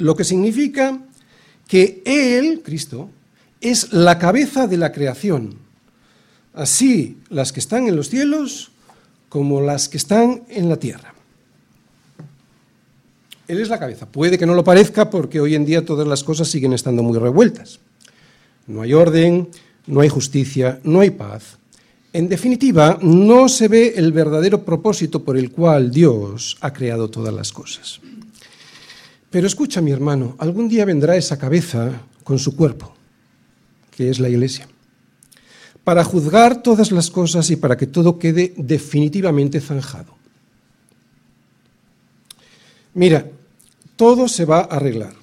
Speaker 1: Lo que significa que Él, Cristo, es la cabeza de la creación. Así las que están en los cielos como las que están en la tierra. Él es la cabeza. Puede que no lo parezca porque hoy en día todas las cosas siguen estando muy revueltas. No hay orden, no hay justicia, no hay paz. En definitiva, no se ve el verdadero propósito por el cual Dios ha creado todas las cosas. Pero escucha, mi hermano, algún día vendrá esa cabeza con su cuerpo, que es la iglesia, para juzgar todas las cosas y para que todo quede definitivamente zanjado. Mira, todo se va a arreglar.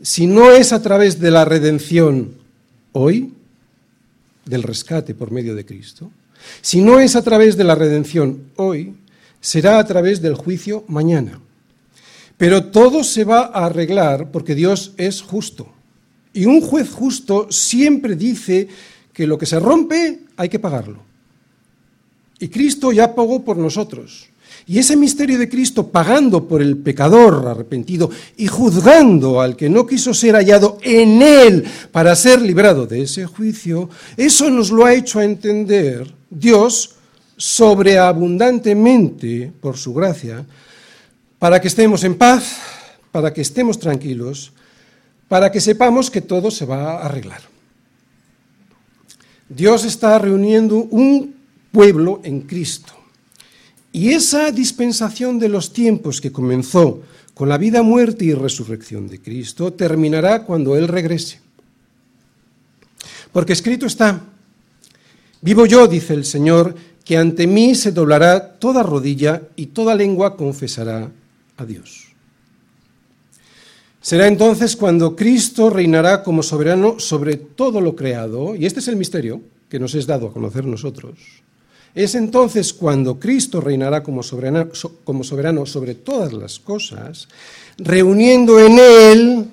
Speaker 1: Si no es a través de la redención hoy, del rescate por medio de Cristo, si no es a través de la redención hoy, será a través del juicio mañana. Pero todo se va a arreglar porque Dios es justo. Y un juez justo siempre dice que lo que se rompe hay que pagarlo. Y Cristo ya pagó por nosotros. Y ese misterio de Cristo pagando por el pecador arrepentido y juzgando al que no quiso ser hallado en él para ser librado de ese juicio, eso nos lo ha hecho entender Dios sobreabundantemente por su gracia, para que estemos en paz, para que estemos tranquilos, para que sepamos que todo se va a arreglar. Dios está reuniendo un pueblo en Cristo y esa dispensación de los tiempos que comenzó con la vida, muerte y resurrección de Cristo terminará cuando Él regrese. Porque escrito está, vivo yo, dice el Señor, que ante mí se doblará toda rodilla y toda lengua confesará Dios. Será entonces cuando Cristo reinará como soberano sobre todo lo creado, y este es el misterio que nos es dado a conocer nosotros, es entonces cuando Cristo reinará como soberano, sobre todas las cosas, reuniendo en Él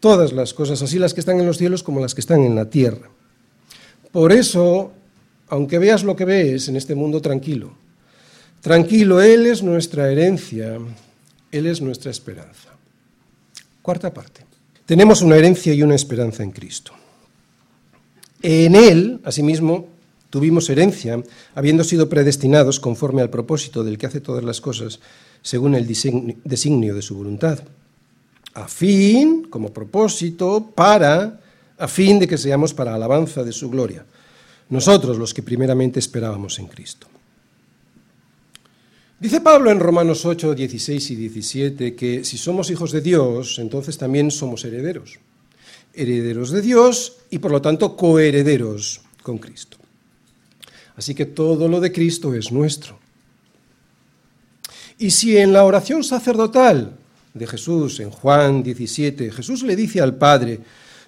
Speaker 1: todas las cosas, así las que están en los cielos como las que están en la tierra. Por eso, aunque veas lo que ves en este mundo tranquilo, tranquilo, Él es nuestra herencia, Él es nuestra esperanza. Cuarta parte. Tenemos una herencia y una esperanza en Cristo. En Él, asimismo, tuvimos herencia, habiendo sido predestinados conforme al propósito del que hace todas las cosas, según el designio de su voluntad, a fin, como propósito, para, a fin de que seamos para alabanza de su gloria, nosotros los que primeramente esperábamos en Cristo. Dice Pablo en Romanos 8, 16 y 17 que si somos hijos de Dios, entonces también somos herederos. Herederos de Dios y por lo tanto coherederos con Cristo. Así que todo lo de Cristo es nuestro. Y si en la oración sacerdotal de Jesús, en Juan 17, Jesús le dice al Padre,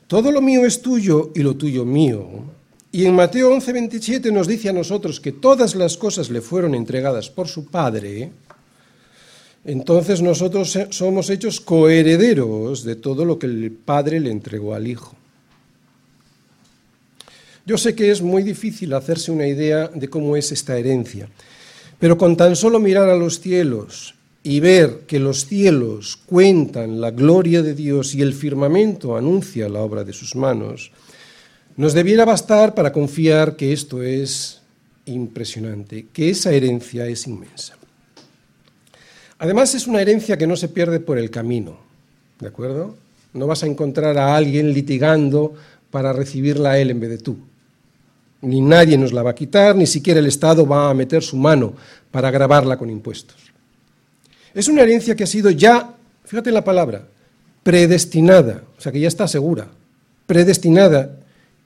Speaker 1: todo lo mío es tuyo y lo tuyo mío, y en Mateo 11, 27 nos dice a nosotros que todas las cosas le fueron entregadas por su Padre, entonces nosotros somos hechos coherederos de todo lo que el Padre le entregó al Hijo. Yo sé que es muy difícil hacerse una idea de cómo es esta herencia, pero con tan solo mirar a los cielos y ver que los cielos cuentan la gloria de Dios y el firmamento anuncia la obra de sus manos, nos debiera bastar para confiar que esto es impresionante, que esa herencia es inmensa. Además es una herencia que no se pierde por el camino, ¿de acuerdo? No vas a encontrar a alguien litigando para recibirla a él en vez de tú. Ni nadie nos la va a quitar, ni siquiera el Estado va a meter su mano para grabarla con impuestos. Es una herencia que ha sido ya, fíjate en la palabra, predestinada, o sea que ya está segura, predestinada,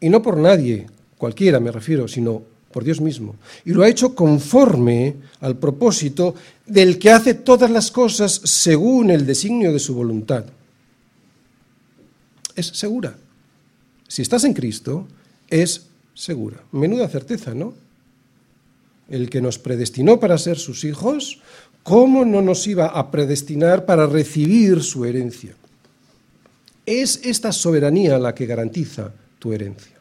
Speaker 1: y no por nadie, cualquiera me refiero, sino por Dios mismo. Y lo ha hecho conforme al propósito del que hace todas las cosas según el designio de su voluntad. Es segura. Si estás en Cristo, es segura. Menuda certeza, ¿no? El que nos predestinó para ser sus hijos, ¿cómo no nos iba a predestinar para recibir su herencia? Es esta soberanía la que garantiza tu herencia.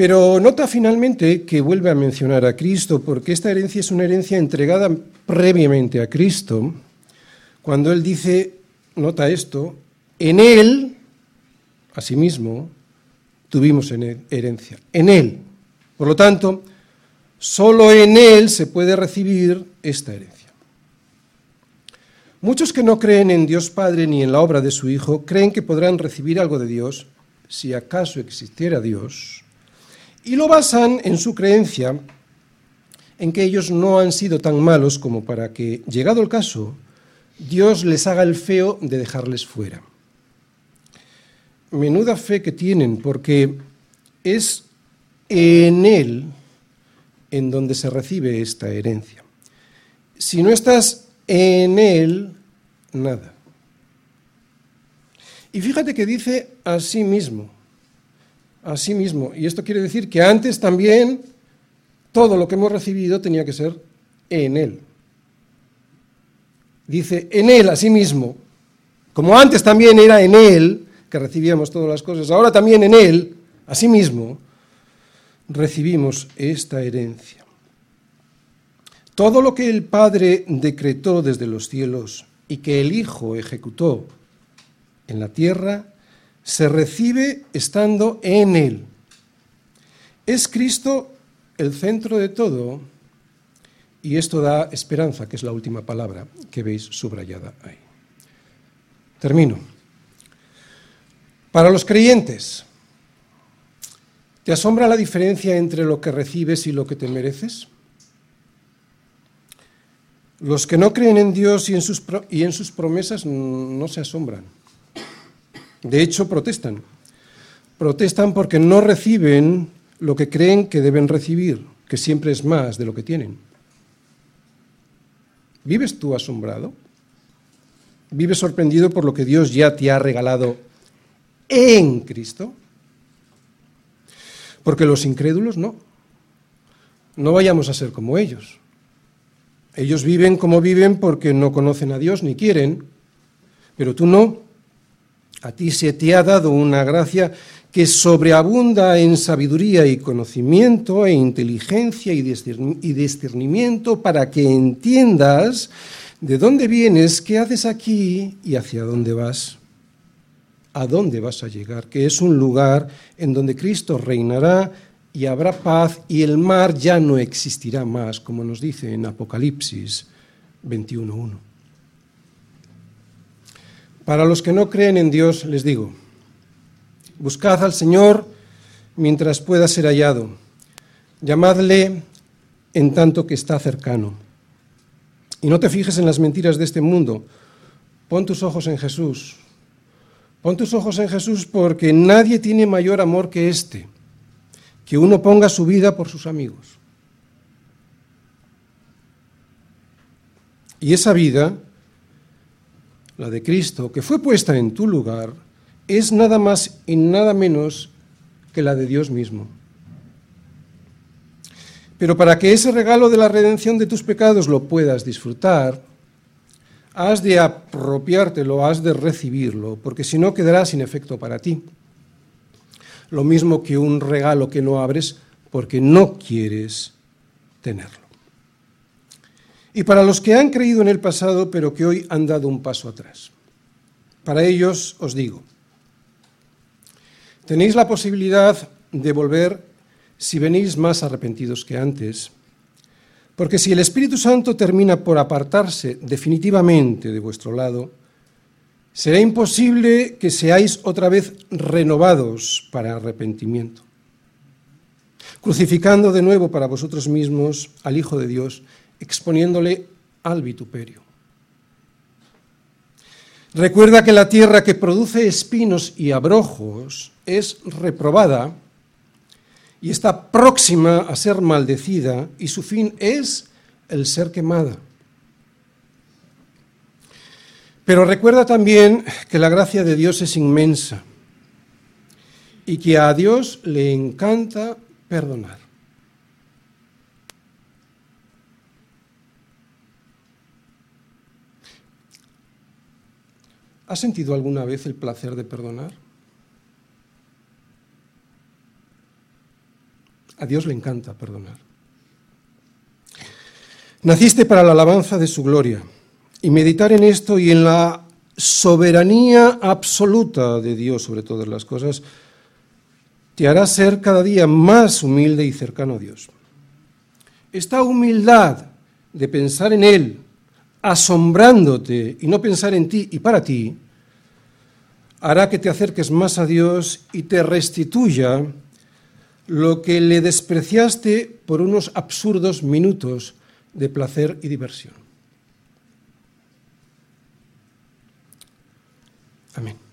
Speaker 1: Pero nota finalmente que vuelve a mencionar a Cristo, porque esta herencia es una herencia entregada previamente a Cristo, cuando Él dice, nota esto, en Él, asimismo, tuvimos herencia, en Él. Por lo tanto, solo en Él se puede recibir esta herencia. Muchos que no creen en Dios Padre ni en la obra de su Hijo creen que podrán recibir algo de Dios, si acaso existiera Dios, y lo basan en su creencia en que ellos no han sido tan malos como para que, llegado el caso, Dios les haga el feo de dejarles fuera. Menuda fe que tienen, porque es en Él en donde se recibe esta herencia. Si no estás en Él, nada. Y fíjate que dice a sí mismo, a sí mismo. Y esto quiere decir que antes también todo lo que hemos recibido tenía que ser en Él. Dice, en Él, a sí mismo. Como antes también era en Él que recibíamos todas las cosas, ahora también en Él, a sí mismo, recibimos esta herencia. Todo lo que el Padre decretó desde los cielos y que el Hijo ejecutó en la tierra, se recibe estando en Él. Es Cristo el centro de todo y esto da esperanza, que es la última palabra que veis subrayada ahí. Termino. Para los creyentes, ¿te asombra la diferencia entre lo que recibes y lo que te mereces? Los que no creen en Dios y en sus, y en sus promesas no se asombran. De hecho, protestan. Protestan porque no reciben lo que creen que deben recibir, que siempre es más de lo que tienen. ¿Vives tú asombrado? ¿Vives sorprendido por lo que Dios ya te ha regalado en Cristo? Porque los incrédulos no. No vayamos a ser como ellos. Ellos viven como viven porque no conocen a Dios ni quieren, pero tú no. A ti se te ha dado una gracia que sobreabunda en sabiduría y conocimiento, e inteligencia y discernimiento para que entiendas de dónde vienes, qué haces aquí y hacia dónde vas. A dónde vas a llegar, que es un lugar en donde Cristo reinará y habrá paz y el mar ya no existirá más, como nos dice en Apocalipsis 21.1. Para los que no creen en Dios, les digo, buscad al Señor mientras pueda ser hallado, llamadle en tanto que está cercano. Y no te fijes en las mentiras de este mundo, pon tus ojos en Jesús. Pon tus ojos en Jesús porque nadie tiene mayor amor que este, que uno ponga su vida por sus amigos. Y esa vida la de Cristo, que fue puesta en tu lugar, es nada más y nada menos que la de Dios mismo. Pero para que ese regalo de la redención de tus pecados lo puedas disfrutar, has de apropiártelo, has de recibirlo, porque si no quedará sin efecto para ti. Lo mismo que un regalo que no abres porque no quieres tenerlo. Y para los que han creído en el pasado, pero que hoy han dado un paso atrás. Para ellos os digo, Tenéis la posibilidad de volver si venís más arrepentidos que antes, porque si el Espíritu Santo termina por apartarse definitivamente de vuestro lado, será imposible que seáis otra vez renovados para arrepentimiento, crucificando de nuevo para vosotros mismos al Hijo de Dios, exponiéndole al vituperio. Recuerda que la tierra que produce espinos y abrojos es reprobada y está próxima a ser maldecida y su fin es el ser quemada. Pero recuerda también que la gracia de Dios es inmensa y que a Dios le encanta perdonar. ¿Has sentido alguna vez el placer de perdonar? A Dios le encanta perdonar. Naciste para la alabanza de su gloria y meditar en esto y en la soberanía absoluta de Dios sobre todas las cosas te hará ser cada día más humilde y cercano a Dios. Esta humildad de pensar en Él asombrándote y no pensar en ti y para ti, hará que te acerques más a Dios y te restituya lo que le despreciaste por unos absurdos minutos de placer y diversión. Amén.